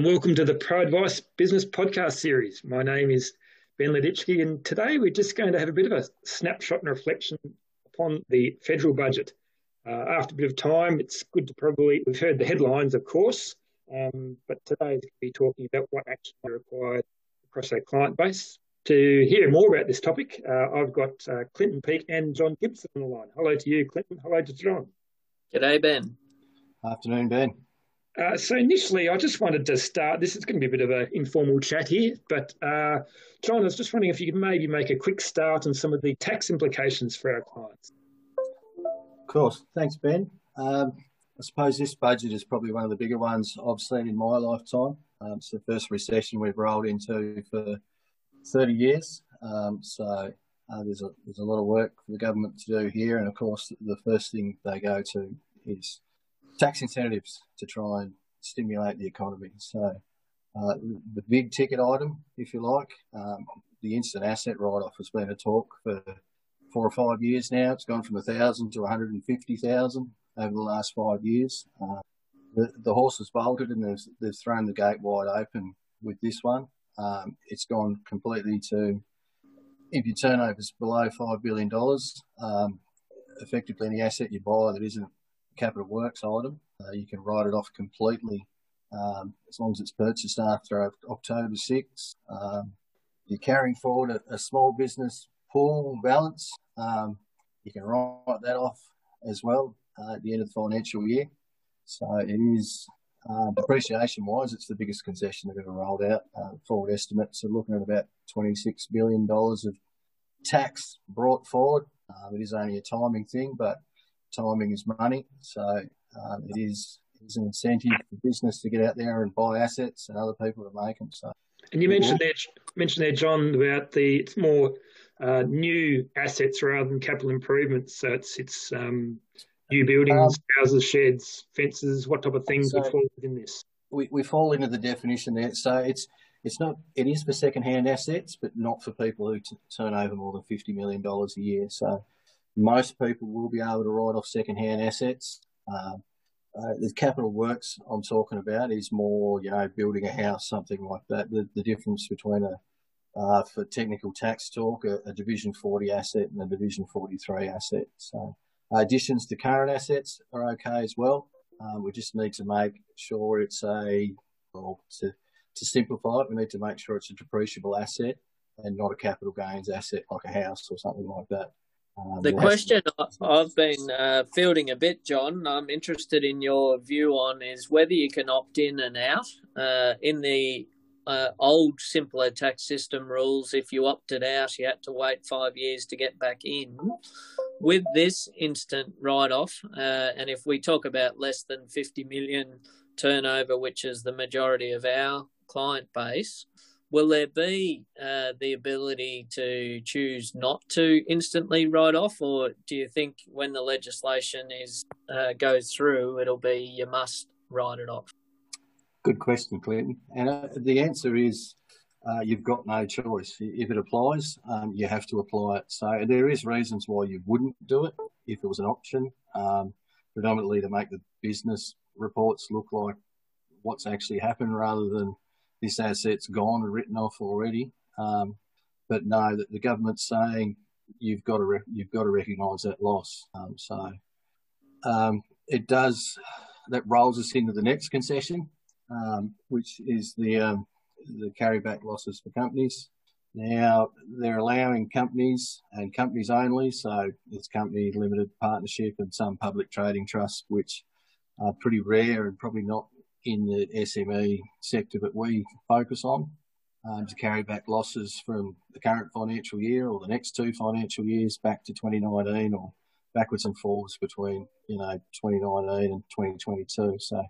and welcome to the Pro Advice Business Podcast Series. My name is Ben Leditsky, and today we're just going to have a bit of a snapshot and reflection upon the federal budget. Uh, after a bit of time, it's good to probably, we've heard the headlines, of course, um, but today we'll be talking about what action is required across our client base. To hear more about this topic, uh, I've got uh, Clinton Peake and John Gibson on the line. Hello to you, Clinton. Hello to John. G'day, Ben. Afternoon, Ben. Uh, so initially, I just wanted to start. This is going to be a bit of an informal chat here, but uh, John, I was just wondering if you could maybe make a quick start on some of the tax implications for our clients. Of course, thanks, Ben. Um, I suppose this budget is probably one of the bigger ones I've seen in my lifetime. Um, it's the first recession we've rolled into for 30 years, um, so uh, there's a there's a lot of work for the government to do here, and of course, the first thing they go to is tax incentives to try and stimulate the economy. So uh, the big ticket item, if you like, um, the instant asset write-off has been a talk for four or five years now. It's gone from a thousand to 150,000 over the last five years. Uh, the, the horse has bolted and they've, they've thrown the gate wide open with this one. Um, it's gone completely to if your turnover is below $5 billion, um, effectively any asset you buy that isn't capital works item. Uh, you can write it off completely um, as long as it's purchased after October 6. Um, you're carrying forward a, a, small business pool balance. Um, you can write that off as well uh, at the end of the financial year. So it is depreciation wise, it's the biggest concession they've ever rolled out. Uh, forward estimates are looking at about $26 billion of tax brought forward. Um, it is only a timing thing, but timing is money. So um, it is is an incentive for business to get out there and buy assets and other people to make them. So. And you mentioned there, mentioned there, John, about the it's more uh, new assets rather than capital improvements. So it's it's um, new buildings, um, houses, sheds, fences. What type of things so would fall within this? We, we fall into the definition there. So it's it's not it is for second hand assets, but not for people who t- turn over more than fifty million dollars a year. So most people will be able to write off second-hand assets. Um, uh, the capital works I'm talking about is more, you know, building a house, something like that. The, the difference between a, uh, for technical tax talk, a, a, Division 40 asset and a Division 43 asset. So additions to current assets are okay as well. Um, we just need to make sure it's a, well, to, to simplify it, we need to make sure it's a depreciable asset and not a capital gains asset like a house or something like that. Um, the question I've been uh, fielding a bit, John, I'm interested in your view on is whether you can opt in and out. Uh, in the uh, old, simpler tax system rules, if you opted out, you had to wait five years to get back in. With this instant write off, uh, and if we talk about less than 50 million turnover, which is the majority of our client base, will there be uh, the ability to choose not to instantly write off, or do you think when the legislation is uh, goes through, it'll be you must write it off? Good question, Clinton. And uh, the answer is uh, you've got no choice. If it applies, um, you have to apply it. So there is reasons why you wouldn't do it if it was an option, um, predominantly to make the business reports look like what's actually happened rather than this asset's gone and written off already. Um, but no, that the government's saying you've got to re- you've got to recognise that loss. Um, so um, it does that rolls us into the next concession, um, which is the um, the carryback losses for companies. Now they're allowing companies and companies only, so it's company limited partnership and some public trading trusts, which are pretty rare and probably not in the SME sector that we focus on um, to carry back losses from the current financial year or the next two financial years back to 2019 or backwards and forwards between you know 2019 and 2022. So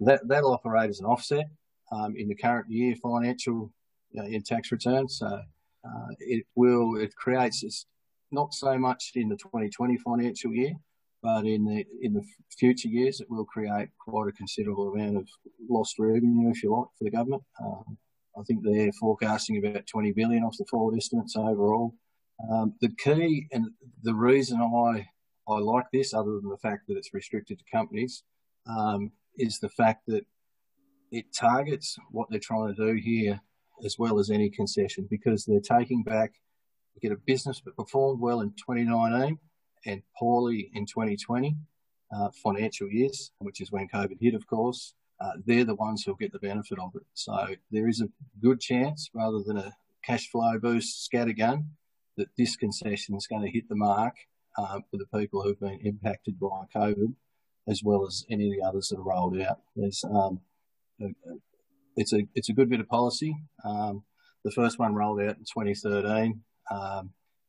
that that'll operate as an offset um, in the current year financial you know, in tax returns. So uh, it will it creates this not so much in the 2020 financial year, but in the in the future years, it will create quite a considerable amount of lost revenue, if you like, for the government. Um, I think they're forecasting about 20 billion off the forward estimates overall. Um, the key and the reason I I like this, other than the fact that it's restricted to companies, um, is the fact that it targets what they're trying to do here as well as any concession because they're taking back, you get a business that performed well in 2019 and poorly in 2020 uh, financial years, which is when COVID hit, of course. Uh, they're the ones who'll get the benefit of it. So there is a good chance, rather than a cash flow boost scattergun, that this concession is going to hit the mark uh, for the people who've been impacted by COVID, as well as any of the others that are rolled out. There's um, it's a it's a good bit of policy. Um, the first one rolled out in 2013.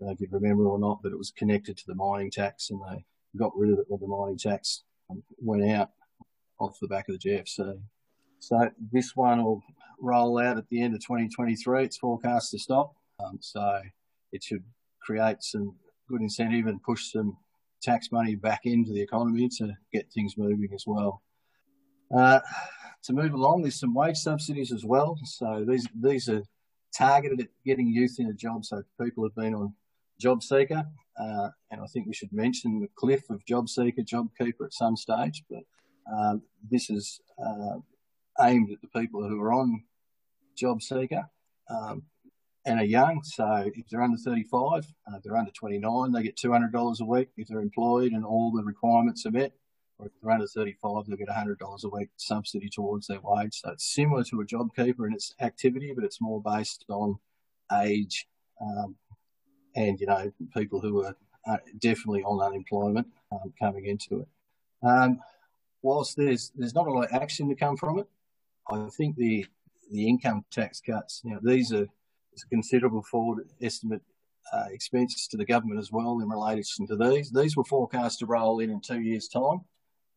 I don't know if you remember or not, but it was connected to the mining tax, and they got rid of it when the mining tax um, went out off the back of the GFC. So this one will roll out at the end of 2023. It's forecast to stop, um, so it should create some good incentive and push some tax money back into the economy to get things moving as well. Uh, to move along, there's some wage subsidies as well. So these these are targeted at getting youth into jobs. So people have been on JobSeeker, uh, and I think we should mention the cliff of JobSeeker, JobKeeper at some stage. But um, this is uh, aimed at the people who are on JobSeeker um, and are young. So if they're under 35, uh, they're under 29, they get $200 a week. If they're employed and all the requirements are met, or if they're under 35, they'll get $100 a week subsidy towards their wage. So it's similar to a JobKeeper in its activity, but it's more based on age um, and, you know, people who are uh, definitely on unemployment um, coming into it. Um, whilst there's there's not a lot of action to come from it, I think the the income tax cuts, know, these are a considerable forward estimate uh, expenses to the government as well in relation to these. These were forecast to roll in in two years' time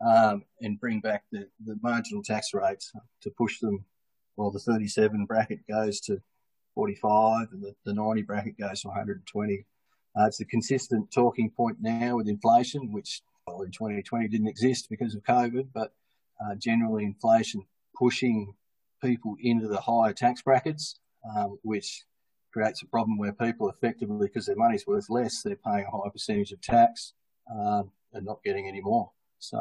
um, and bring back the, the marginal tax rates to push them. Well, the 37 bracket goes to 45 and the, the 90 bracket goes to 120. Uh, it's a consistent talking point now with inflation, which well, in 2020 didn't exist because of COVID, but uh, generally inflation pushing people into the higher tax brackets, um, which creates a problem where people effectively, because their money's worth less, they're paying a higher percentage of tax um, and not getting any more. So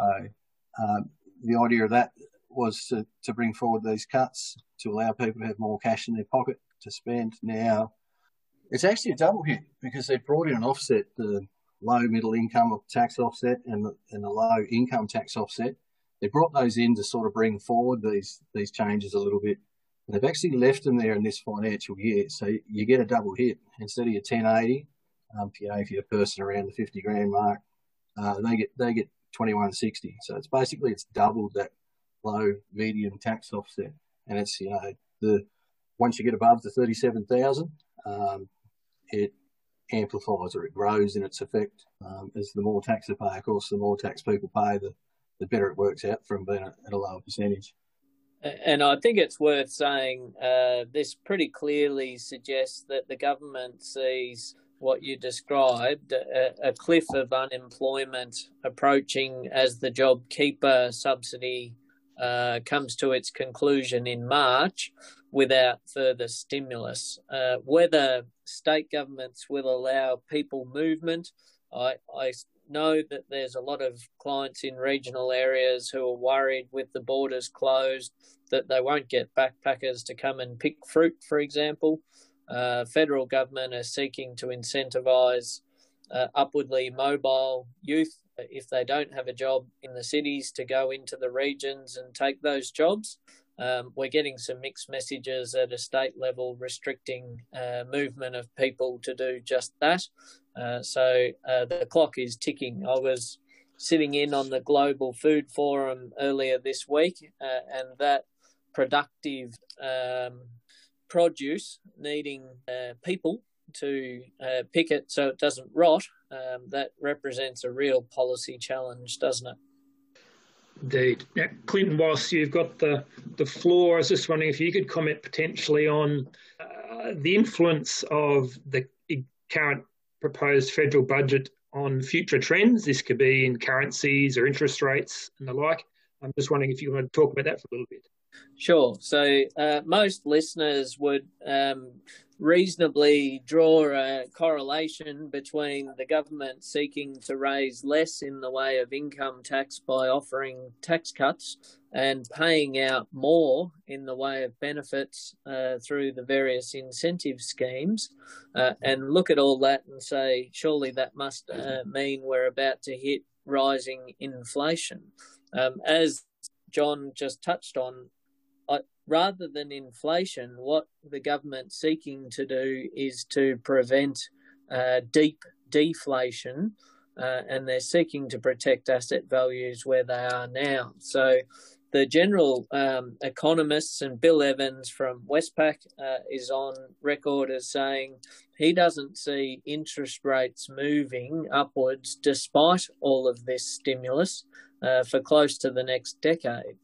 um, the idea of that was to, to bring forward these cuts to allow people to have more cash in their pocket to spend. Now, it's actually a double hit because they've brought in an offset, the low middle income tax offset and the, and the low income tax offset. They brought those in to sort of bring forward these these changes a little bit. And they've actually left them there in this financial year, so you get a double hit instead of your 1080. Um, you know, if you're a person around the 50 grand mark, uh, they get they get 2160. So it's basically it's doubled that low medium tax offset, and it's you know the once you get above the 37,000, um, it amplifies or it grows in its effect um, as the more tax they pay. Of course, the more tax people pay, the the better it works out from being at a lower percentage. And I think it's worth saying uh, this pretty clearly suggests that the government sees what you described, a, a, cliff of unemployment approaching as the JobKeeper subsidy uh, comes to its conclusion in March without further stimulus. Uh, whether state governments will allow people movement, I, I know that there's a lot of clients in regional areas who are worried with the borders closed that they won't get backpackers to come and pick fruit, for example uh, federal government are seeking to incentivise uh, upwardly mobile youth if they don't have a job in the cities to go into the regions and take those jobs. Um, we're getting some mixed messages at a state level restricting uh, movement of people to do just that. Uh, so uh, the clock is ticking. I was sitting in on the Global Food Forum earlier this week, uh, and that productive um, produce needing uh, people to uh, pick it so it doesn't rot, um, that represents a real policy challenge, doesn't it? Indeed. Now, Clinton, whilst you've got the, the floor, I was just wondering if you could comment potentially on uh, the influence of the current proposed federal budget on future trends. This could be in currencies or interest rates and the like. I'm just wondering if you want to talk about that for a little bit. Sure. So uh, most listeners would um, reasonably draw a correlation between the government seeking to raise less in the way of income tax by offering tax cuts and paying out more in the way of benefits uh, through the various incentive schemes, uh, and look at all that and say, surely that must uh, mean we're about to hit rising inflation. Um, as John just touched on, rather than inflation, what the government's seeking to do is to prevent uh, deep deflation. Uh, and they're seeking to protect asset values where they are now. So, the general um, economists and Bill Evans from Westpac uh, is on record as saying he doesn't see interest rates moving upwards despite all of this stimulus uh, for close to the next decade.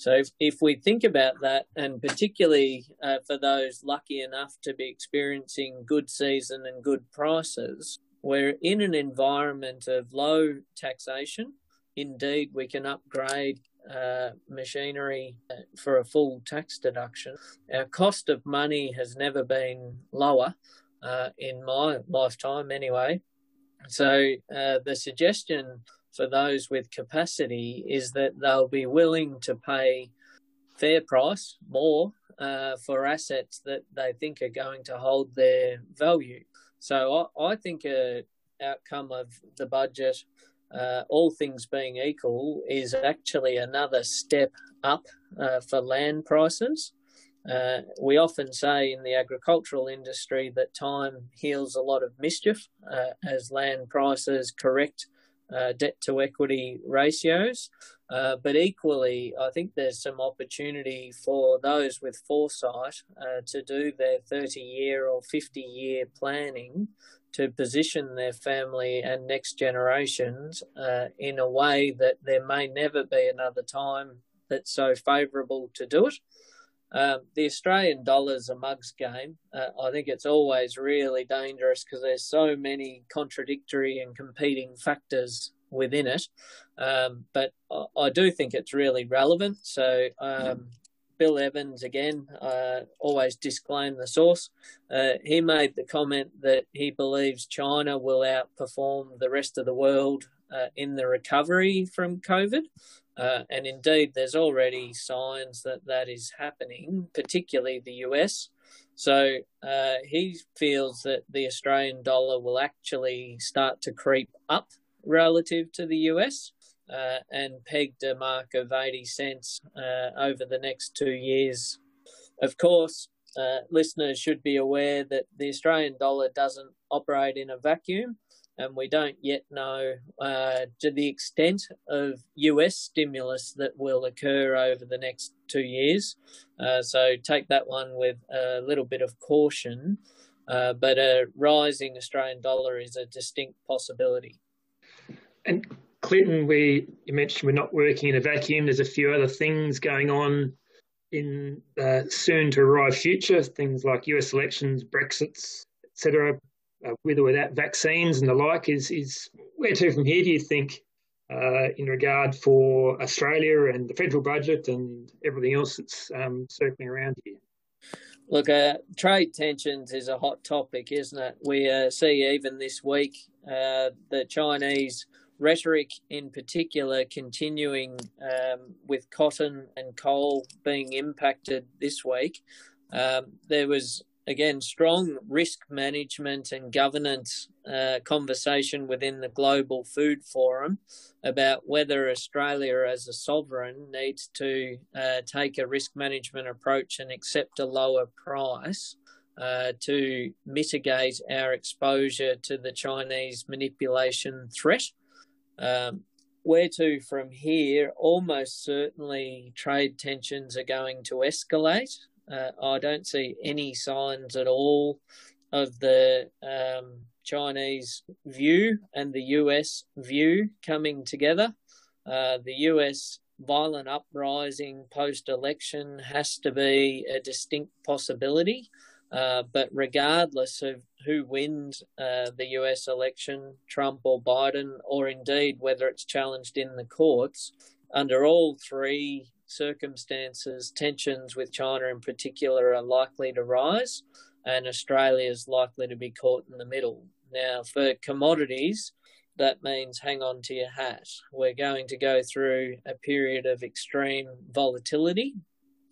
So if, if we think about that, and particularly uh, for those lucky enough to be experiencing good season and good prices, we're in an environment of low taxation. Indeed, we can upgrade uh, machinery uh, for a full tax deduction. Our cost of money has never been lower uh, in my lifetime, anyway. So uh, the suggestion for those with capacity is that they'll be willing to pay fair price more uh, for assets that they think are going to hold their value. So I, I think a outcome of the budget uh, all things being equal, is actually another step up uh, for land prices. Uh, we often say in the agricultural industry that time heals a lot of mischief uh, as land prices correct uh, debt to equity ratios. Uh, but equally, I think there's some opportunity for those with foresight to do their 30 year or 50 year planning to position their family and next generations uh, in a way that there may never be another time that's so favourable to do it. Um, the Australian dollar's a mugs game. Uh, I think it's always really dangerous because there's so many contradictory and competing factors within it. Um, but I, I, do think it's really relevant. So um, Bill Evans, again, uh, always disclaim the source. Uh, he made the comment that he believes China will outperform the rest of the world uh, in the recovery from COVID. Uh, and indeed, there's already signs that that is happening, particularly the US. So uh, he feels that the Australian dollar will actually start to creep up relative to the US uh, and pegged a mark of 80 cents uh, over the next two years. Of course, uh, listeners should be aware that the Australian dollar doesn't operate in a vacuum, and we don't yet know uh, to the extent of US stimulus that will occur over the next two years. Uh, so take that one with a little bit of caution. Uh, but a rising Australian dollar is a distinct possibility. And Clinton, we you mentioned we're not working in a vacuum. There's a few other things going on in the soon to arrive future, things like US elections, Brexits, etc., uh, with or without vaccines and the like. Is is where to from here? Do you think uh, in regard for Australia and the federal budget and everything else that's um, circling around here? Look, uh, trade tensions is a hot topic, isn't it? We uh, see even this week uh, the Chinese rhetoric in particular continuing um, with cotton and coal being impacted this week. Um, there was again strong risk management and governance uh, conversation within the global food forum about whether Australia as a sovereign needs to uh, take a risk management approach and accept a lower price uh, to mitigate our exposure to the Chinese manipulation threat. Um, where to from here? Almost certainly trade tensions are going to escalate. Uh, I don't see any signs at all of the um, Chinese view and the US view coming together. Uh, the US violent uprising post election has to be a distinct possibility. Uh, but regardless of who wins uh, the US election, Trump or Biden, or indeed whether it's challenged in the courts, under all three circumstances, tensions with China in particular are likely to rise, and Australia is likely to be caught in the middle. Now, for commodities, that means hang on to your hat. We're going to go through a period of extreme volatility.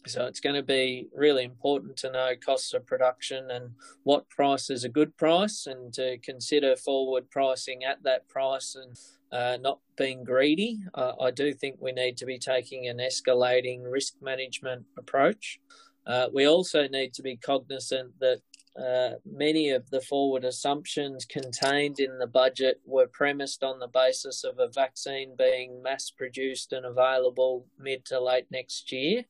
So it's going to be really important to know costs of production and what price is a good price and to consider forward pricing at that price and uh, not being greedy. Uh, I do think we need to be taking an escalating risk management approach. Uh, we also need to be cognizant that uh, many of the forward assumptions contained in the budget were premised on the basis of a vaccine being mass produced and available mid to late next year.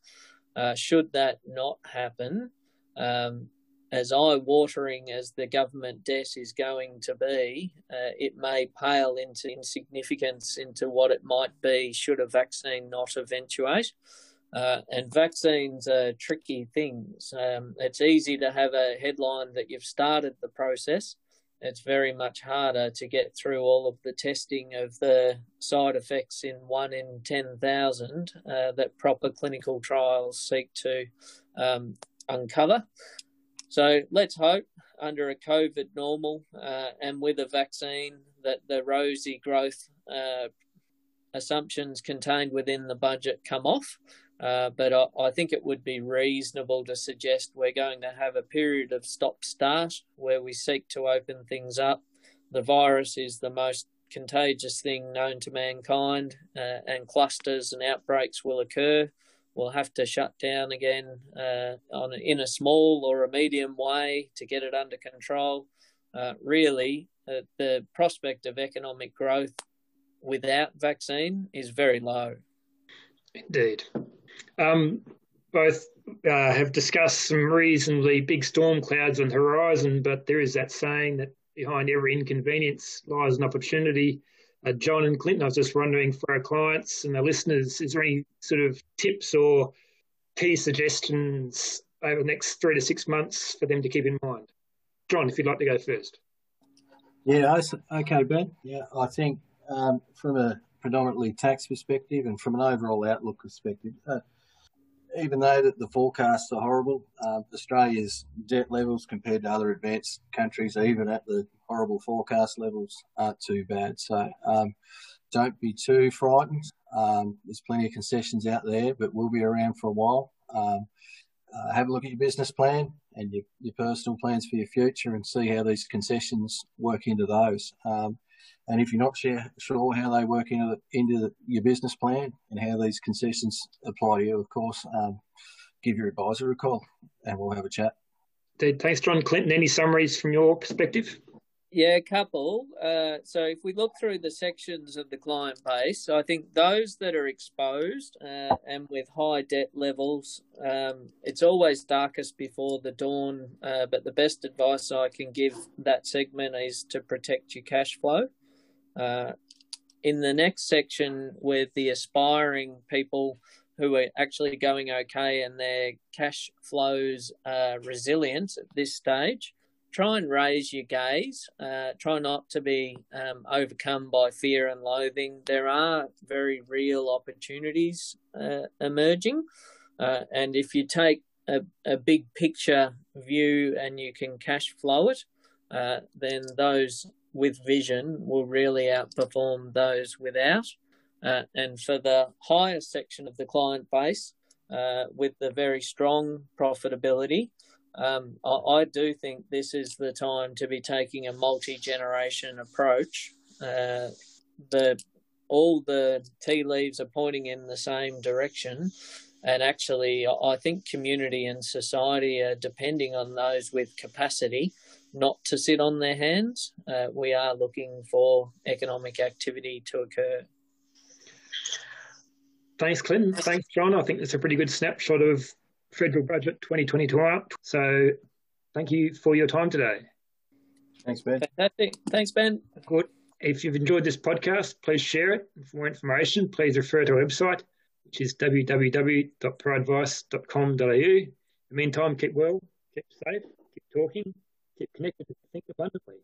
Uh, should that not happen, um, as eye watering as the government debt is going to be, uh, it may pale into insignificance into what it might be should a vaccine not eventuate. Uh, and vaccines are tricky things. Um, it's easy to have a headline that you've started the process. It's very much harder to get through all of the testing of the side effects in one in 10,000 uh, that proper clinical trials seek to um, uncover. So let's hope under a COVID normal uh, and with a vaccine that the rosy growth uh, assumptions contained within the budget come off uh, but I, I, think it would be reasonable to suggest we're going to have a period of stop start where we seek to open things up. The virus is the most contagious thing known to mankind, uh, and clusters and outbreaks will occur. We'll have to shut down again uh, on in a small or a medium way to get it under control. Uh, really, uh, the prospect of economic growth without vaccine is very low. Indeed. Um, both uh, have discussed some reasonably big storm clouds on the horizon, but there is that saying that behind every inconvenience lies an opportunity. Uh, John and Clinton, I was just wondering for our clients and our listeners, is there any sort of tips or key suggestions over the next three to six months for them to keep in mind? John, if you'd like to go first. Yeah, okay, Ben. Yeah, I think um, from a predominantly tax perspective and from an overall outlook perspective, uh, even though that the forecasts are horrible, uh, Australia's debt levels compared to other advanced countries, even at the horrible forecast levels, aren't too bad. So um, don't be too frightened. Um, there's plenty of concessions out there, but we'll be around for a while. Um, uh, have a look at your business plan and your, your, personal plans for your future and see how these concessions work into those. Um, and if you're not sure, sure how they work into, the, into the, your business plan and how these concessions apply to you, of course, um, give your advisor a call and we'll have a chat. Thanks, John Clinton. Any summaries from your perspective? Yeah, a couple. Uh, so if we look through the sections of the client base, I think those that are exposed uh, and with high debt levels, um, it's always darkest before the dawn. Uh, but the best advice I can give that segment is to protect your cash flow. Uh, in the next section, with the aspiring people who are actually going okay and their cash flows are resilient at this stage, try and raise your gaze. Uh, try not to be um, overcome by fear and loathing. There are very real opportunities uh, emerging. Uh, and if you take a, a, big picture view and you can cash flow it, uh, then those with vision will really outperform those without. Uh, and for the higher section of the client base, uh, with the very strong profitability, um, I, I, do think this is the time to be taking a multi-generation approach. Uh, the all the tea leaves are pointing in the same direction, and actually, I think community and society are depending on those with capacity not to sit on their hands. Uh, we are looking for economic activity to occur. Thanks, Clinton. Thanks, John. I think that's a pretty good snapshot of federal budget 2022 up. So thank you for your time today. Thanks, Ben. Fantastic. Thanks, Ben. Good. If you've enjoyed this podcast, please share it. For more information, please refer to our website, which is www.proadvice.com.au. In the meantime, keep well, keep safe, keep talking, keep connected, think abundantly.